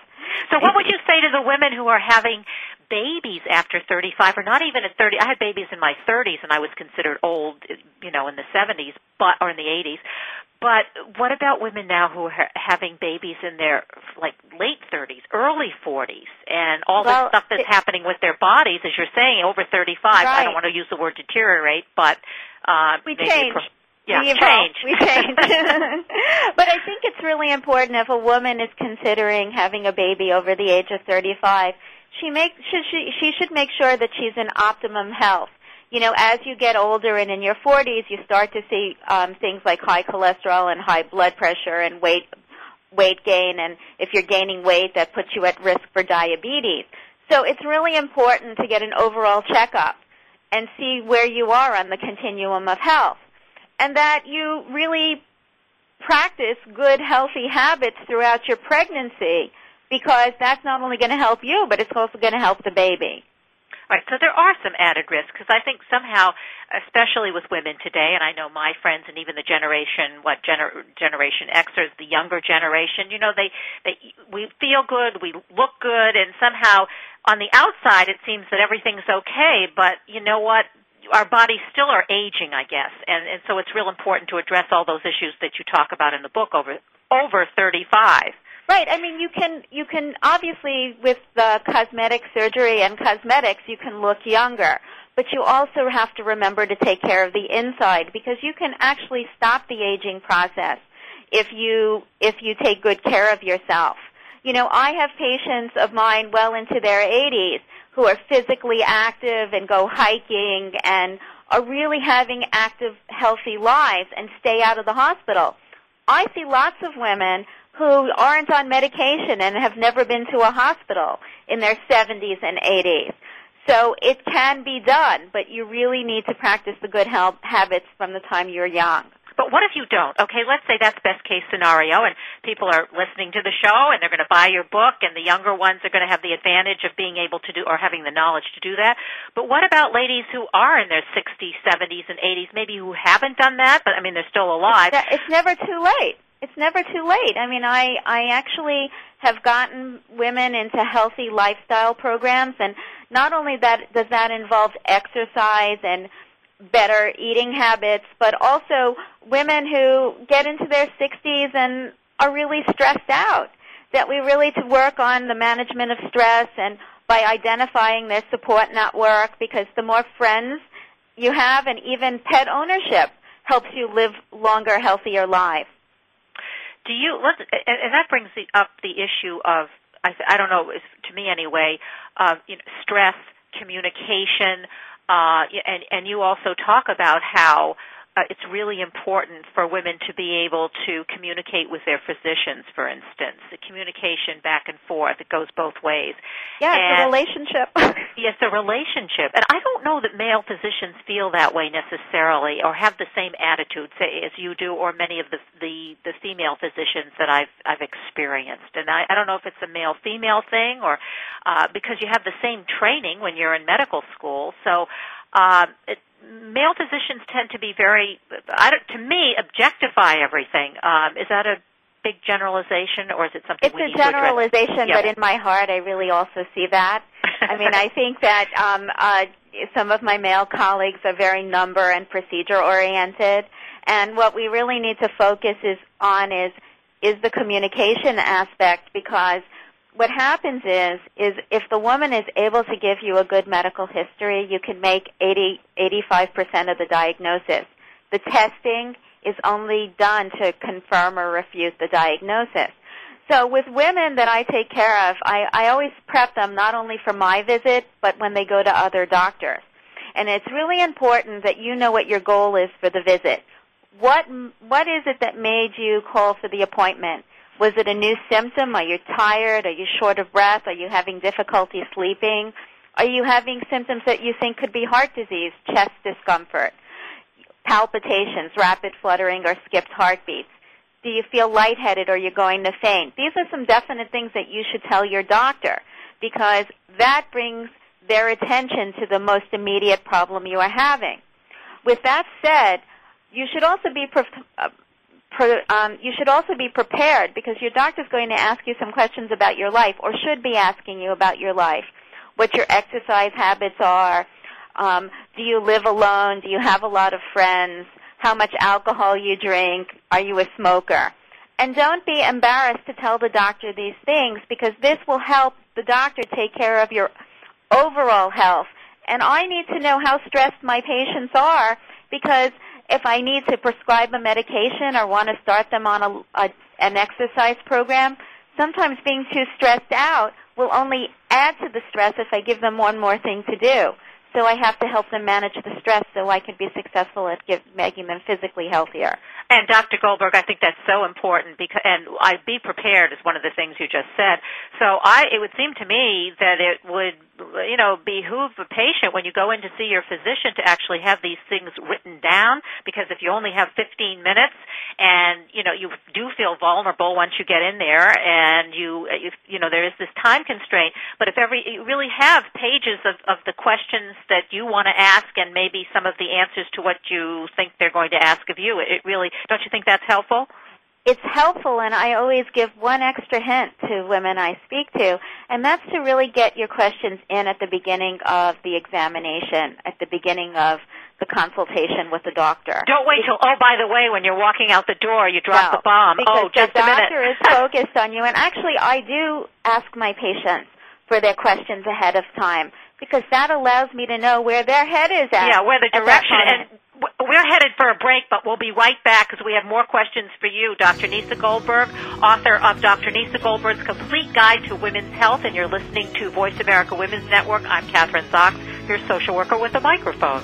So what would you say to the women who are having babies after 35 or not even at 30 I had babies in my 30s and I was considered old you know in the 70s but or in the 80s but what about women now who are having babies in their like late 30s, early 40s, and all well, the stuff that's it, happening with their bodies, as you're saying, over 35? Right. I don't want to use the word deteriorate, but uh, we change. Pro- yeah, we change. We change. but I think it's really important if a woman is considering having a baby over the age of 35, she make should she she should make sure that she's in optimum health you know, as you get older and in your 40s, you start to see um, things like high cholesterol and high blood pressure and weight weight gain. And if you're gaining weight, that puts you at risk for diabetes. So it's really important to get an overall checkup and see where you are on the continuum of health, and that you really practice good, healthy habits throughout your pregnancy because that's not only going to help you, but it's also going to help the baby. Right. So there are some added risks because I think somehow, especially with women today, and I know my friends and even the generation, what gener- generation Xers, the younger generation, you know, they they we feel good, we look good, and somehow on the outside it seems that everything's okay, but you know what? Our bodies still are aging, I guess, and and so it's real important to address all those issues that you talk about in the book over over 35. Right. I mean, you can you can obviously with the cosmetic surgery and cosmetics, you can look younger, but you also have to remember to take care of the inside because you can actually stop the aging process if you if you take good care of yourself. You know, I have patients of mine well into their 80s who are physically active and go hiking and are really having active, healthy lives and stay out of the hospital. I see lots of women who aren't on medication and have never been to a hospital in their 70s and 80s. So it can be done, but you really need to practice the good health habits from the time you're young. But what if you don't? Okay, let's say that's best case scenario and people are listening to the show and they're going to buy your book and the younger ones are going to have the advantage of being able to do or having the knowledge to do that. But what about ladies who are in their 60s, 70s and 80s, maybe who haven't done that, but I mean they're still alive. It's, it's never too late. It's never too late. I mean, I I actually have gotten women into healthy lifestyle programs and not only that does that involve exercise and better eating habits, but also women who get into their 60s and are really stressed out. That we really to work on the management of stress and by identifying their support network because the more friends you have and even pet ownership helps you live longer, healthier lives. Do you, let's, and that brings the, up the issue of, I, I don't know, to me anyway, uh, you know, stress, communication, uh, and, and you also talk about how uh, it's really important for women to be able to communicate with their physicians, for instance. The communication back and forth, it goes both ways. Yeah, and, it's a relationship. yes, a relationship. And I don't know that male physicians feel that way necessarily or have the same attitude say, as you do or many of the, the, the female physicians that I've, I've experienced. And I, I don't know if it's a male-female thing or uh, because you have the same training when you're in medical school. So uh, it, male physicians tend to be very, I don't, to me, objectify everything. Um, is that a big generalization, or is it something it's we a need to generalization, Yeah. but in my heart, I really also see that. I mean, I think that um, uh, some of my male colleagues are very number and procedure oriented, and what we really need to focus is on is is the communication aspect because what happens is is if the woman is able to give you a good medical history, you can make 80 85% of the diagnosis. The testing is only done to confirm or refute the diagnosis. So with women that I take care of, I, I always prep them not only for my visit, but when they go to other doctors. And it's really important that you know what your goal is for the visit. What what is it that made you call for the appointment? Was it a new symptom? Are you tired? Are you short of breath? Are you having difficulty sleeping? Are you having symptoms that you think could be heart disease, chest discomfort, palpitations, rapid fluttering, or skipped heartbeats? Do you feel lightheaded or you're going to faint? These are some definite things that you should tell your doctor because that brings their attention to the most immediate problem you are having. With that said, you should also be uh, um, you should also be prepared because your doctor's going to ask you some questions about your life or should be asking you about your life, what your exercise habits are, um, do you live alone, do you have a lot of friends, how much alcohol you drink, are you a smoker? And don't be embarrassed to tell the doctor these things because this will help the doctor take care of your overall health. And I need to know how stressed my patients are because if I need to prescribe a medication or want to start them on a, a, an exercise program, sometimes being too stressed out will only add to the stress if I give them one more thing to do. So I have to help them manage the stress so I can be successful at give, making them physically healthier. And Dr. Goldberg, I think that's so important because, and I be prepared is one of the things you just said. So I, it would seem to me that it would, you know, behoove a patient when you go in to see your physician to actually have these things written down because if you only have 15 minutes and, you know, you do feel vulnerable once you get in there and you, you, you know, there is this time constraint, but if every, you really have pages of, of the questions that you want to ask and maybe some of the answers to what you think they're going to ask of you, it really, don't you think that's helpful? It's helpful, and I always give one extra hint to women I speak to, and that's to really get your questions in at the beginning of the examination, at the beginning of the consultation with the doctor. Don't wait till, oh, by the way, when you're walking out the door, you drop No, the bomb. Oh, because oh, just a minute. The doctor is focused on you, and actually, I do ask my patients for their questions ahead of time because that allows me to know where their head is at. Yeah, where the direction and we're headed for a break, but we'll be right back because we have more questions for you, Dr. Nieca Goldberg, author of Dr. Nieca Goldberg's Complete Guide to Women's Health, and you're listening to Voice America Women's Network. I'm Kathryn Zox, your social worker with a microphone.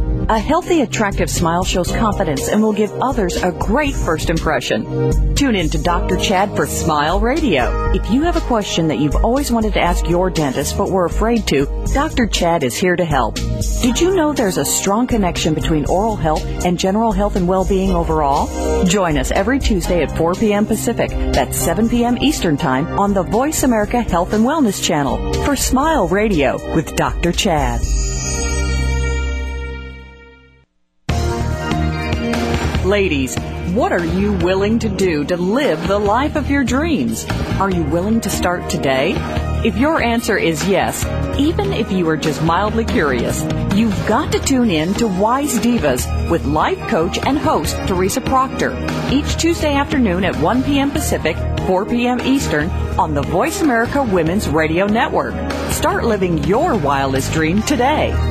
A healthy, attractive smile shows confidence and will give others a great first impression. Tune in to Dr. Chad for Smile Radio. If you have a question that you've always wanted to ask your dentist but were afraid to, Dr. Chad is here to help. Did you know there's a strong connection between oral health and general health and well-being overall? Join us every Tuesday at 4 p.m. Pacific. That's 7 p.m. Eastern Time on the Voice America Health and Wellness Channel for Smile Radio with Dr. Chad. Ladies, what are you willing to do to live the life of your dreams? Are you willing to start today? If your answer is yes, even if you are just mildly curious, you've got to tune in to Wise Divas with life coach and host Teresa Proctor each Tuesday afternoon at 1 p.m. Pacific, 4 p.m. Eastern on the Voice America Women's Radio Network. Start living your wildest dream today.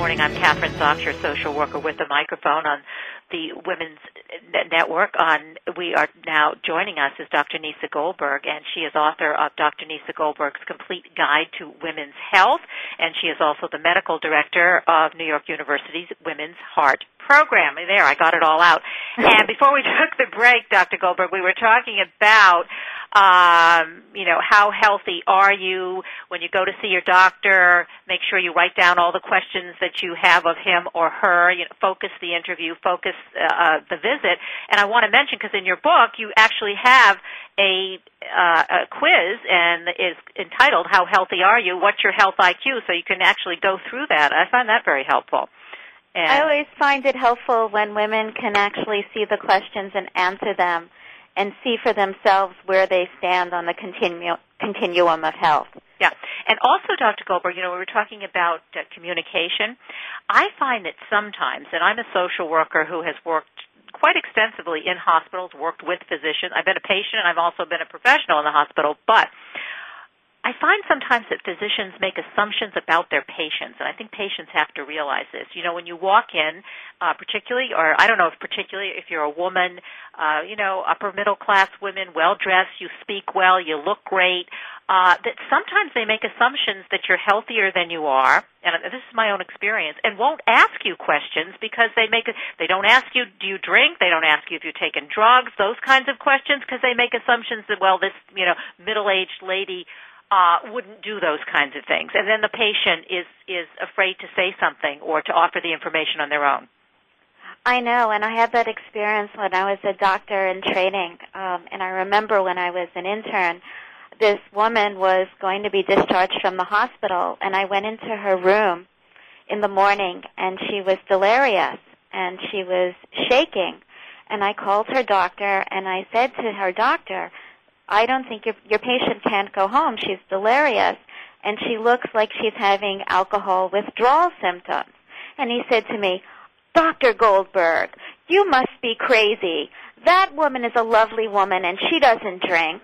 morning. I'm Kathryn Zox, social worker with the microphone on the Women's Network. On we are now joining us is Dr. Nieca Goldberg, and she is author of Dr. Nieca Goldberg's Complete Guide to Women's Health, and she is also the medical director of New York University's Women's Heart Program. There, I got it all out. And before we took the break, Dr. Goldberg, we were talking about um, you know, how healthy are you when you go to see your doctor? Make sure you write down all the questions that you have of him or her. You know, focus the interview, focus uh, the visit. And I want to mention because in your book you actually have a, uh, a quiz and is entitled "How Healthy Are You? What's Your Health IQ?" So you can actually go through that. I find that very helpful. And I always find it helpful when women can actually see the questions and answer them and see for themselves where they stand on the continu- continuum of health. Yeah. And also, Dr. Goldberg, you know, we were talking about uh, communication. I find that sometimes, and I'm a social worker who has worked quite extensively in hospitals, worked with physicians. I've been a patient and I've also been a professional in the hospital, but I find sometimes that physicians make assumptions about their patients, and I think patients have to realize this. You know, when you walk in, uh, particularly, or I don't know if particularly if you're a woman, uh, you know, upper middle class women, well dressed, you speak well, you look great, uh, that sometimes they make assumptions that you're healthier than you are, and this is my own experience, and won't ask you questions because they make they don't ask you do you drink, they don't ask you if you've taken drugs, those kinds of questions because they make assumptions that well this you know middle aged lady uh, wouldn't do those kinds of things, and then the patient is is afraid to say something or to offer the information on their own. I know, and I had that experience when I was a doctor in training. Um, and I remember when I was an intern, this woman was going to be discharged from the hospital, and I went into her room in the morning, and she was delirious, and she was shaking. And I called her doctor, and I said to her doctor, I don't think your, your patient can't go home. She's delirious and she looks like she's having alcohol withdrawal symptoms. And he said to me, Dr. Goldberg, you must be crazy. That woman is a lovely woman and she doesn't drink.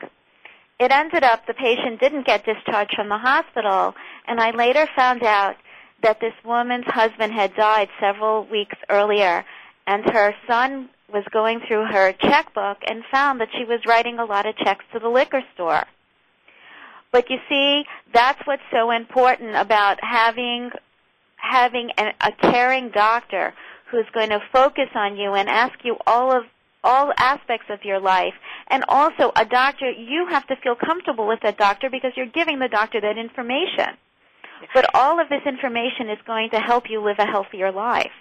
It ended up the patient didn't get discharged from the hospital and I later found out that this woman's husband had died several weeks earlier and her son was going through her checkbook and found that she was writing a lot of checks to the liquor store. But you see, that's what's so important about having having a, a caring doctor who's going to focus on you and ask you all of all aspects of your life. And also a doctor, you have to feel comfortable with that doctor because you're giving the doctor that information. But all of this information is going to help you live a healthier life.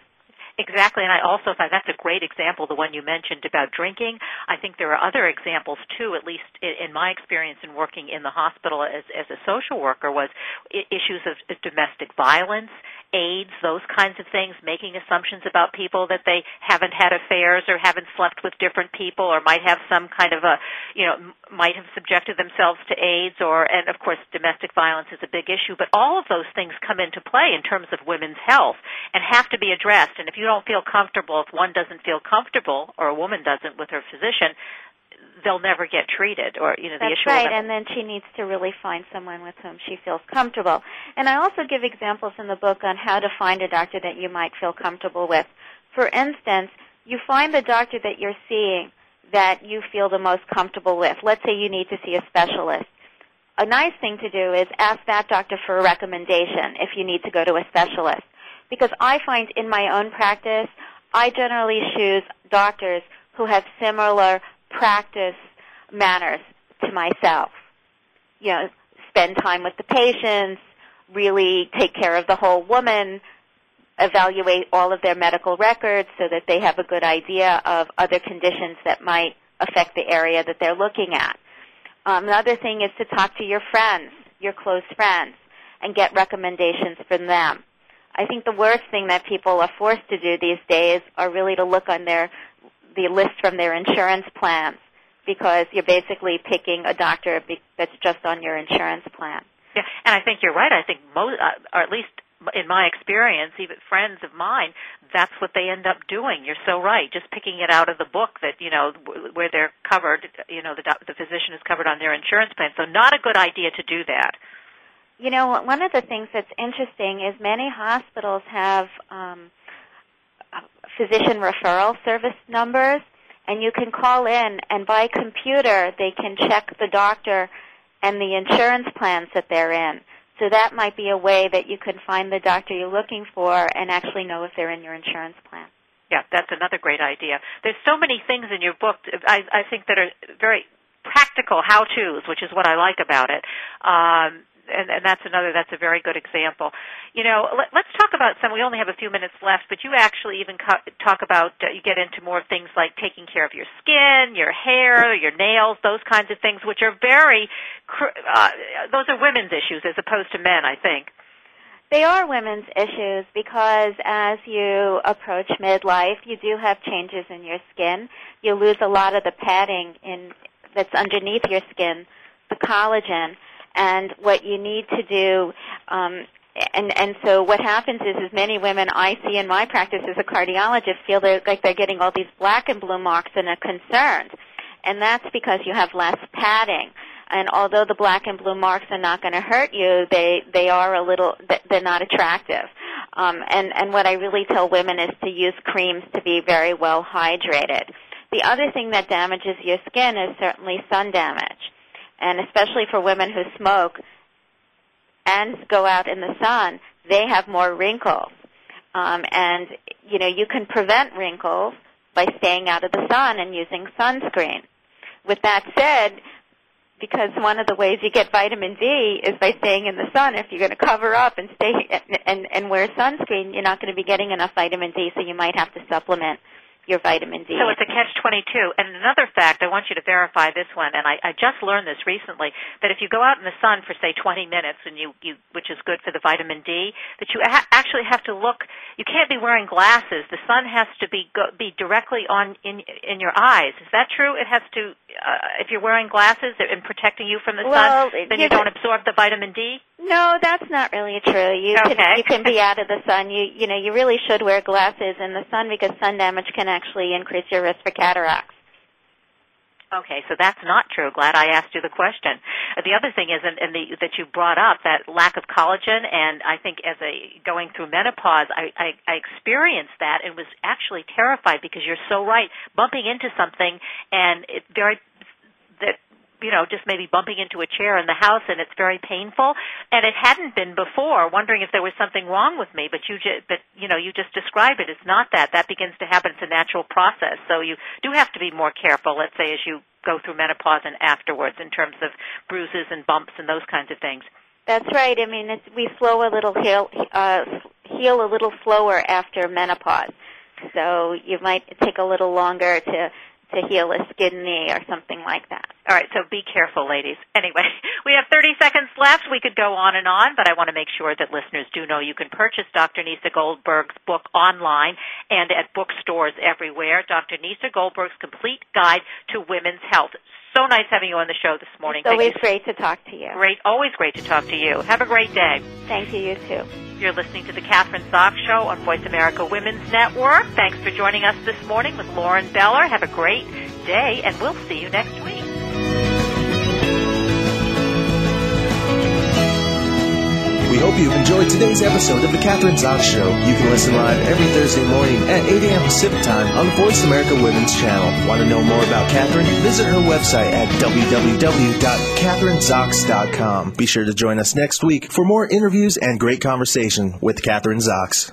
Exactly, and I also thought that's a great example, the one you mentioned about drinking. I think there are other examples too, at least in my experience in working in the hospital as, as a social worker, was issues of domestic violence, AIDS, those kinds of things, making assumptions about people that they haven't had affairs or haven't slept with different people or might have some kind of a, you know, might have subjected themselves to AIDS or, and of course domestic violence is a big issue, but all of those things come into play in terms of women's health and have to be addressed. And if you don't feel comfortable, if one doesn't feel comfortable or a woman doesn't with her physician, they'll never get treated or you know the That's issue right, and then she needs to really find someone with whom she feels comfortable. And I also give examples in the book on how to find a doctor that you might feel comfortable with. For instance, you find the doctor that you're seeing that you feel the most comfortable with. Let's say you need to see a specialist. A nice thing to do is ask that doctor for a recommendation if you need to go to a specialist. Because I find in my own practice, I generally choose doctors who have similar practice manners to myself. You know, spend time with the patients, really take care of the whole woman, evaluate all of their medical records so that they have a good idea of other conditions that might affect the area that they're looking at. Um, another thing is to talk to your friends, your close friends, and get recommendations from them. I think the worst thing that people are forced to do these days are really to look on their the list from their insurance plans because you're basically picking a doctor that's just on your insurance plan. Yeah, and I think you're right. I think most, uh, or at least in my experience, even friends of mine, that's what they end up doing. You're so right. Just picking it out of the book that you know where they're covered. You know, the the physician is covered on their insurance plan. So not a good idea to do that. You know, one of the things that's interesting is many hospitals have um, physician referral service numbers, and you can call in, and by computer they can check the doctor and the insurance plans that they're in. So that might be a way that you can find the doctor you're looking for and actually know if they're in your insurance plan. Yeah, that's another great idea. There's so many things in your book. I, I think that are very practical how-tos, which is what I like about it. Um, and, and that's another. That's a very good example. You know, let, let's talk about some. We only have a few minutes left, but you actually even co- talk about. Uh, you get into more things like taking care of your skin, your hair, your nails, those kinds of things, which are very. Uh, those are women's issues as opposed to men, I think. They are women's issues because as you approach midlife, you do have changes in your skin. You lose a lot of the padding in that's underneath your skin, the collagen, and what you need to do. Um, and and so what happens is, is many women I see in my practice as a cardiologist feel they're, like they're getting all these black and blue marks and are concerned, and that's because you have less padding and although the black and blue marks are not going to hurt you, they they are a little they're not attractive. Um, and and what I really tell women is to use creams to be very well hydrated. The other thing that damages your skin is certainly sun damage, and especially for women who smoke and go out in the sun, they have more wrinkles. Um, and you know you can prevent wrinkles by staying out of the sun and using sunscreen. With that said, because one of the ways you get vitamin D is by staying in the sun. If you're going to cover up and stay and and wear sunscreen, you're not going to be getting enough vitamin D, so you might have to supplement your vitamin D. So it's a catch-22. And another fact, I want you to verify this one, and I, I just learned this recently, that if you go out in the sun for, say, 20 minutes, and you, you which is good for the vitamin D, that you ha- actually have to look, you can't be wearing glasses. The sun has to be go, be directly on in in your eyes. Is that true? It has to, uh, if you're wearing glasses and protecting you from the Well, sun, then you don't absorb the vitamin D? No, that's not really true. You Okay. can you can be out of the sun. You you know you really should wear glasses in the sun because sun damage can actually increase your risk for cataracts. Okay, so that's not true. Glad I asked you the question. Uh, The other thing is, and, and the, that you brought up, that lack of collagen, and I think as a going through menopause, I, I, I experienced that and was actually terrified because you're so right, bumping into something and it very you know, just maybe bumping into a chair in the house and it's very painful. And it hadn't been before, wondering if there was something wrong with me. But you just, but you know, you just described it. It's not that. That begins to happen. It's a natural process. So you do have to be more careful. Let's say as you go through menopause and afterwards, in terms of bruises and bumps and those kinds of things. That's right. I mean, it's, we slow a little heal, uh, heal a little slower after menopause. So you might take a little longer to to heal a skin knee or something like that. All right, so be careful, ladies. Anyway, we have 30 seconds left. We could go on and on, but I want to make sure that listeners do know you can purchase Dr. Nieca Goldberg's book online and at bookstores everywhere. Dr. Nieca Goldberg's Complete Guide to Women's Health. So nice having you on the show this morning. It's always great to talk to you. Great, always great to talk to you. Have a great day. Thank you, you too. You're listening to the Kathryn Zox Show on Voice America Women's Network. Thanks for joining us this morning with Lauren Beller. Have a great day, and we'll see you next week. We hope you've enjoyed today's episode of The Kathryn Zox Show. You can listen live every Thursday morning at 8 a.m. Pacific Time on the Voice America Women's Channel. Want to know more about Kathryn? Visit her website at www.kathrynzox.com. Be sure to join us next week for more interviews and great conversation with Kathryn Zox.